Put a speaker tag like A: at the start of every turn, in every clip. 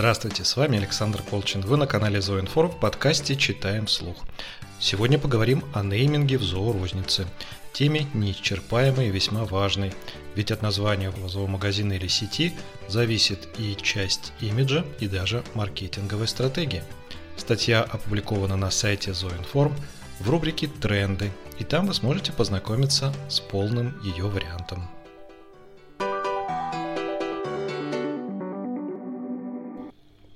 A: Здравствуйте, с вами Александр Колчин. Вы на канале Зооинформ в подкасте «Читаем вслух». Сегодня поговорим о нейминге в зоорознице. Теме неисчерпаемой и весьма важной. Ведь от названия зоомагазина или сети зависит и часть имиджа, и даже маркетинговой стратегии. Статья опубликована на сайте Зооинформ в рубрике «Тренды», и там вы сможете познакомиться с полным ее вариантом.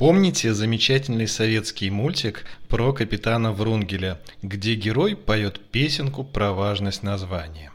A: Помните замечательный советский мультик про капитана Врунгеля, где герой поет песенку про важность названия?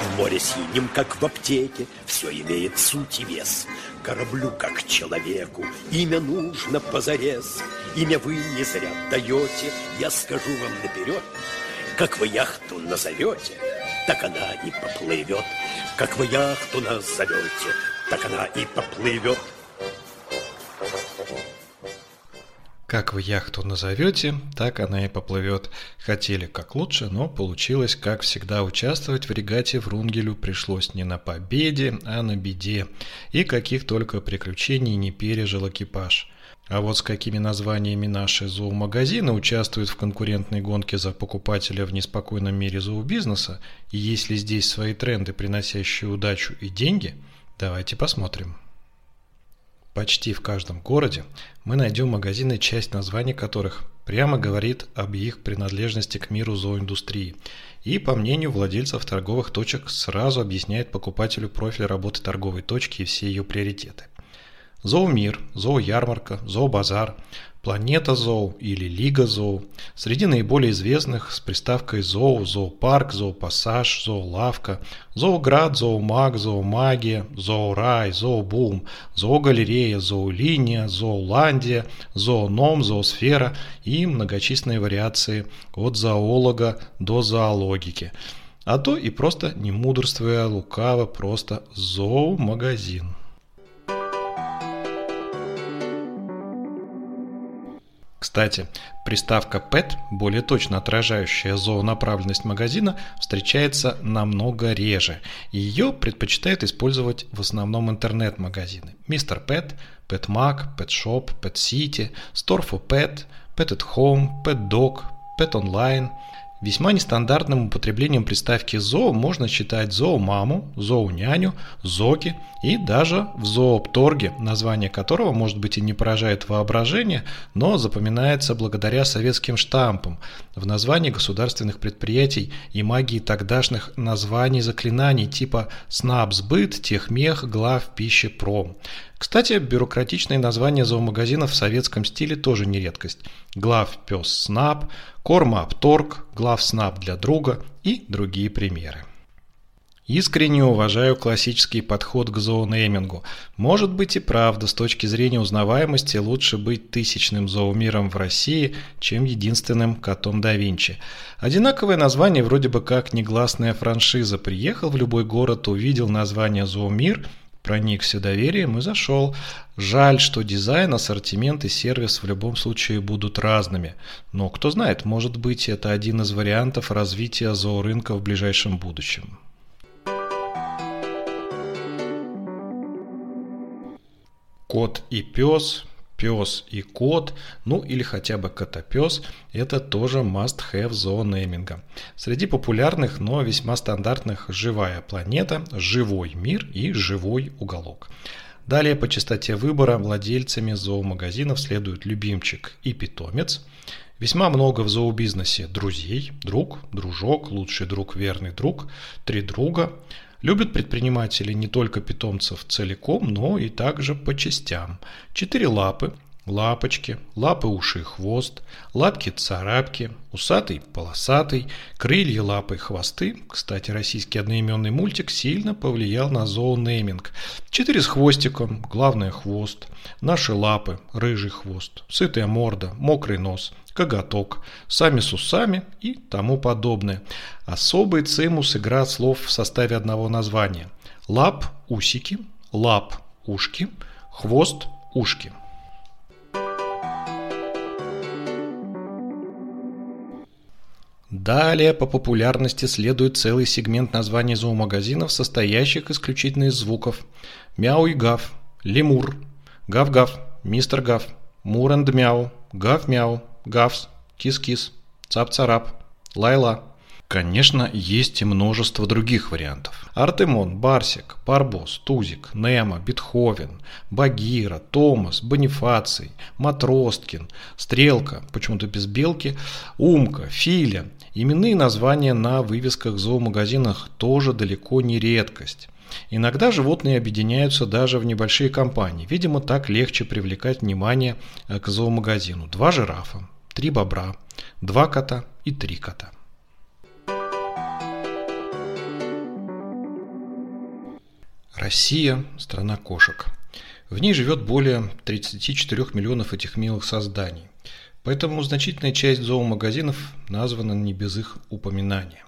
B: В море синим, как в аптеке, все имеет суть и вес. Кораблю, как человеку, имя нужно позарез. Имя вы не зря даете, я скажу вам наперед, как вы яхту назовете, так она и поплывет. Как вы яхту назовете, так она и поплывет.
A: Как вы яхту назовете, так она и поплывет. Хотели как лучше, но получилось, как всегда, участвовать в регате в Рунгелю пришлось не на победе, а на беде. И каких только приключений не пережил экипаж. А вот с какими названиями наши зоомагазины участвуют в конкурентной гонке за покупателя в неспокойном мире зообизнеса, и есть ли здесь свои тренды, приносящие удачу и деньги, давайте посмотрим. Почти в каждом городе мы найдем магазины, часть названий которых прямо говорит об их принадлежности к миру зооиндустрии и, по мнению владельцев торговых точек, сразу объясняет покупателю профиль работы торговой точки и все ее приоритеты. Зоомир, зооярмарка, зообазар, Планета Зоо или Лига Зоо. Среди наиболее известных с приставкой Зоо, Зоопарк, Зоопассаж, Зоолавка, Зооград, Зоомаг, Зоомагия, Зоорай, Зообум, Зоогалерея, Зоолиния, Зооландия, Зооном, Зоосфера и многочисленные вариации от зоолога до зоологики. А то и просто не мудрствуя лукаво, просто зоомагазин. Кстати, приставка PET, более точно отражающая зоонаправленность магазина, встречается намного реже. Ее предпочитают использовать в основном интернет-магазины. Мистер Pet, PetMag, PetShop, PetCity, Store for Pet, Pet at Home, PetDog, Pet Online – Весьма нестандартным употреблением приставки «зоо» можно считать «зоомаму», «зооняню», «зоки» и даже в «зоопторге», название которого, может быть, и не поражает воображение, но запоминается благодаря советским штампам в названии государственных предприятий и магии тогдашних названий заклинаний типа «снабсбыт», «техмех», «глав», «пищепром». Кстати, бюрократичные названия зоомагазинов в советском стиле тоже не редкость. Глав пес снаб, корма торг, глав снаб для друга и другие примеры. Искренне уважаю классический подход к зоонеймингу. Может быть и правда, с точки зрения узнаваемости лучше быть тысячным зоомиром в России, чем единственным котом да Винчи. Одинаковое название вроде бы как негласная франшиза. Приехал в любой город, увидел название «Зоомир», проникся доверием и зашел. Жаль, что дизайн, ассортимент и сервис в любом случае будут разными. Но кто знает, может быть это один из вариантов развития зоорынка в ближайшем будущем. Кот и пес пес и кот, ну или хотя бы котопес, это тоже must-have зоонейминга. Среди популярных, но весьма стандартных «Живая планета», «Живой мир» и «Живой уголок». Далее по частоте выбора владельцами зоомагазинов следуют любимчик и питомец. Весьма много в зообизнесе друзей, друг, дружок, лучший друг, верный друг, три друга, Любят предприниматели не только питомцев целиком, но и также по частям. Четыре лапы, лапочки, лапы, уши и хвост, лапки-царапки, усатый, полосатый, крылья, лапы, хвосты. Кстати, российский одноименный мультик сильно повлиял на зоонейминг. Четыре с хвостиком, главное хвост, наши лапы, рыжий хвост, сытая морда, мокрый нос, коготок, сами с усами и тому подобное. Особый цимус игра слов в составе одного названия. Лап – усики, лап – ушки, хвост – ушки. Далее по популярности следует целый сегмент названий зоомагазинов, состоящих исключительно из звуков. Мяу и гав, лемур, гав-гав, мистер гав, мур энд мяу, гав-мяу, гавс, кис-кис, цап-царап, лайла. Конечно, есть и множество других вариантов. Артемон, Барсик, Барбос, Тузик, Немо, Бетховен, Багира, Томас, Бонифаций, Матросткин, Стрелка, почему-то без белки, Умка, Филя. Именные названия на вывесках зоомагазинах тоже далеко не редкость. Иногда животные объединяются даже в небольшие компании. Видимо, так легче привлекать внимание э, к зоомагазину. Два жирафа, три бобра, два кота и три кота. Россия – страна кошек. В ней живет более 34 миллионов этих милых созданий. Поэтому значительная часть зоомагазинов названа не без их упоминания.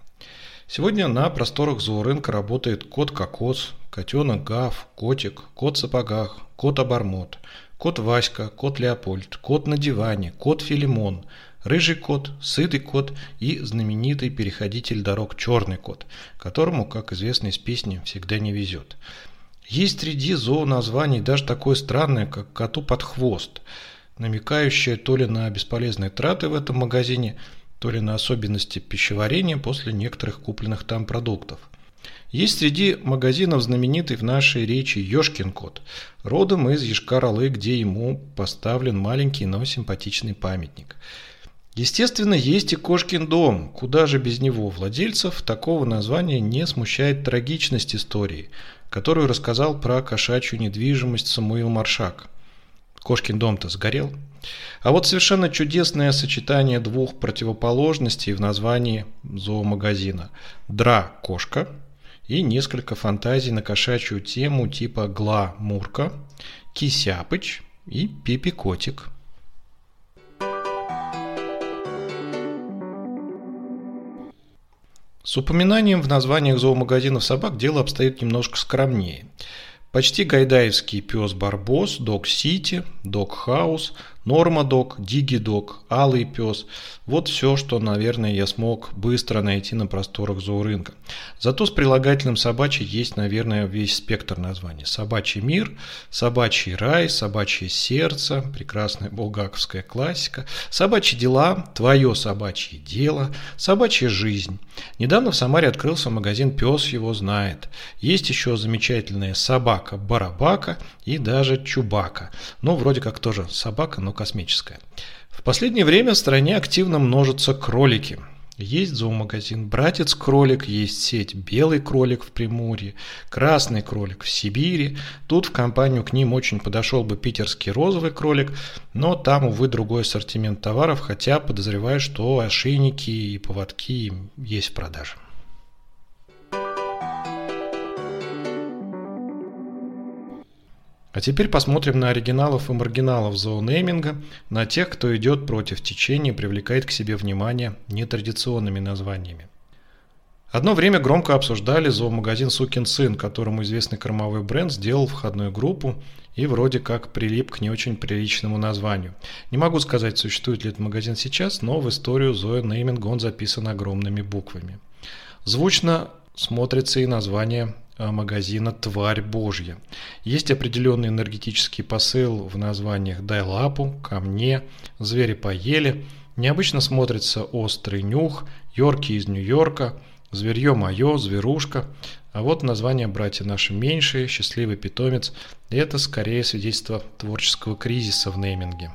A: Сегодня на просторах зоорынка работает кот-кокос, котенок Гав, котик, кот в сапогах, кот-обормот, кот Васька, кот Леопольд, кот на диване, кот Филимон, рыжий кот, сытый кот и знаменитый переходитель дорог черный кот, которому, как известно из песни, всегда не везет. Есть среди зооназваний даже такое странное, как коту под хвост, намекающее то ли на бесполезные траты в этом магазине, то ли на особенности пищеварения после некоторых купленных там продуктов. Есть среди магазинов знаменитый в нашей речи Ёшкин кот, родом из Ешкар-Олы, где ему поставлен маленький, но симпатичный памятник – Естественно, есть и Кошкин дом. Куда же без него? Владельцев такого названия не смущает трагичность истории, которую рассказал про кошачью недвижимость Самуил Маршак. Кошкин дом-то сгорел. А вот совершенно чудесное сочетание двух противоположностей в названии зоомагазина. Дра-кошка и несколько фантазий на кошачью тему типа Гла-Мурка, Кисяпыч и Пипи-котик – С упоминанием в названиях зоомагазинов собак дело обстоит немножко скромнее. Почти гайдаевский пес Барбос, Дог Сити, Дог Хаус, Норма Дог, Диги Дог, Алый пес. Вот все, что, наверное, я смог быстро найти на просторах зоорынка. Зато с прилагательным собачий есть, наверное, весь спектр названий. Собачий мир, собачий рай, собачье сердце, прекрасная булгаковская классика, собачьи дела, твое собачье дело, собачья жизнь. Недавно в Самаре открылся магазин «Пес его знает». Есть еще замечательная собака Барабака и даже Чубака. Ну, вроде как тоже собака, но космическая. В последнее время в стране активно множатся кролики. Есть зоомагазин «Братец кролик», есть сеть «Белый кролик» в Приморье, «Красный кролик» в Сибири. Тут в компанию к ним очень подошел бы питерский розовый кролик, но там, увы, другой ассортимент товаров, хотя подозреваю, что ошейники и поводки есть в продаже. А теперь посмотрим на оригиналов и маргиналов зоонейминга, на тех, кто идет против течения и привлекает к себе внимание нетрадиционными названиями. Одно время громко обсуждали зоомагазин «Сукин сын», которому известный кормовой бренд сделал входную группу и вроде как прилип к не очень приличному названию. Не могу сказать, существует ли этот магазин сейчас, но в историю зоонейминга он записан огромными буквами. Звучно смотрится и название Э, магазина «Тварь Божья». Есть определенный энергетический посыл в названиях «Дай лапу», «Ко мне», «Звери поели». Необычно смотрится «Острый нюх», «Йорки из Нью-Йорка», «Зверье мое», «Зверушка». А вот название «Братья наши меньшие», «Счастливый питомец» – это скорее свидетельство творческого кризиса в нейминге.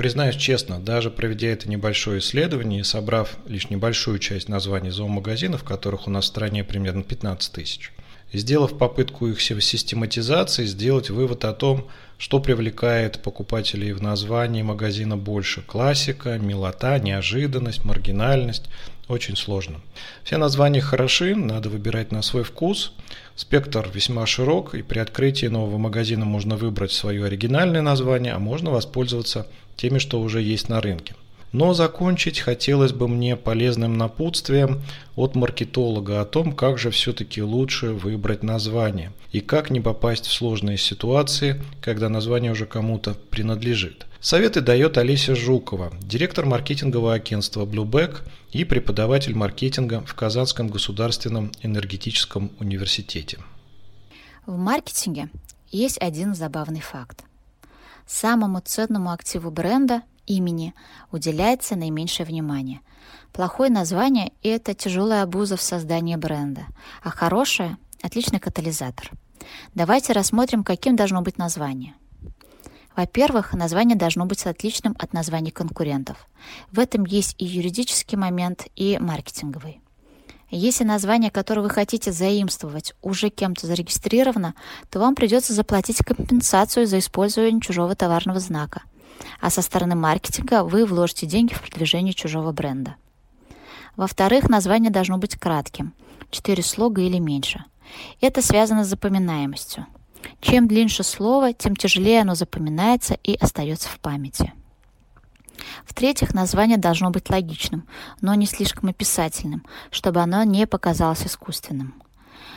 A: Признаюсь честно, даже проведя это небольшое исследование и собрав лишь небольшую часть названий зоомагазинов, которых у нас в стране примерно 15 тысяч, сделав попытку их систематизации, сделать вывод о том, что привлекает покупателей в названии магазина больше – классика, милота, неожиданность, маргинальность – очень сложно. Все названия хороши, надо выбирать на свой вкус. Спектр весьма широк, и при открытии нового магазина можно выбрать свое оригинальное название, а можно воспользоваться теми, что уже есть на рынке. Но закончить хотелось бы мне полезным напутствием от маркетолога о том, как же все-таки лучше выбрать название и как не попасть в сложные ситуации, когда название уже кому-то принадлежит. Советы дает Олеся Жукова, директор маркетингового агентства Blueback и преподаватель маркетинга в Казанском государственном энергетическом университете.
C: В маркетинге есть один забавный факт. Самому ценному активу бренда имени уделяется наименьшее внимание. Плохое название – это тяжелая обуза в создании бренда, а хорошее – отличный катализатор. Давайте рассмотрим, каким должно быть название. Во-первых, название должно быть отличным от названий конкурентов. В этом есть и юридический момент, и маркетинговый. Если название, которое вы хотите заимствовать, уже кем-то зарегистрировано, то вам придется заплатить компенсацию за использование чужого товарного знака. А со стороны маркетинга вы вложите деньги в продвижение чужого бренда. Во-вторых, название должно быть кратким – 4 слога или меньше. Это связано с запоминаемостью. Чем длиннее слово, тем тяжелее оно запоминается и остается в памяти. В-третьих, название должно быть логичным, но не слишком описательным, чтобы оно не показалось искусственным.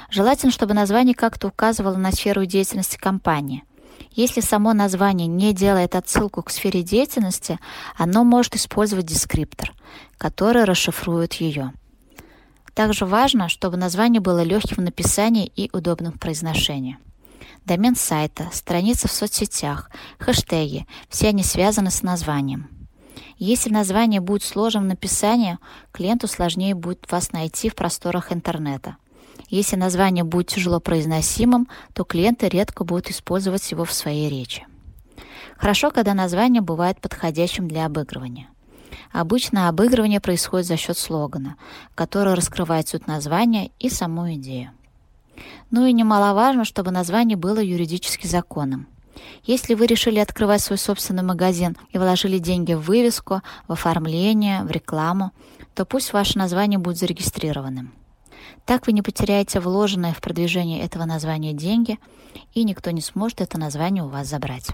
C: Желательно, чтобы название как-то указывало на сферу деятельности компании. Если само название не делает отсылку к сфере деятельности, оно может использовать дескриптор, который расшифрует ее. Также важно, чтобы название было легким в написании и удобным в произношении. Домен сайта, страница в соцсетях, хэштеги – все они связаны с названием. Если название будет сложным в написании, клиенту сложнее будет вас найти в просторах интернета. Если название будет тяжело произносимым, то клиенты редко будут использовать его в своей речи. Хорошо, когда название бывает подходящим для обыгрывания. Обычно обыгрывание происходит за счет слогана, который раскрывает суть названия и саму идею. Ну и немаловажно, чтобы название было юридически законным. Если вы решили открывать свой собственный магазин и вложили деньги в вывеску, в оформление, в рекламу, то пусть ваше название будет зарегистрированным. Так вы не потеряете вложенное в продвижение этого названия деньги, и никто не сможет это название у вас забрать.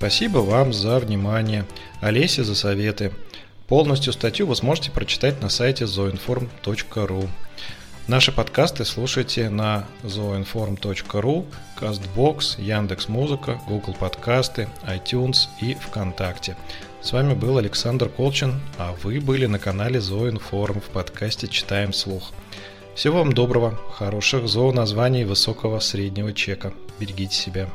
A: Спасибо вам за внимание, Олесе за советы. Полностью статью вы сможете прочитать на сайте zoinform.ru. Наши подкасты слушайте на zoinform.ru, CastBox, Яндекс.Музыка, Google Подкасты, iTunes и ВКонтакте. С вами был Александр Колчин, а вы были на канале Zoinform в подкасте «Читаем слух». Всего вам доброго, хороших зооназваний высокого среднего чека. Берегите себя.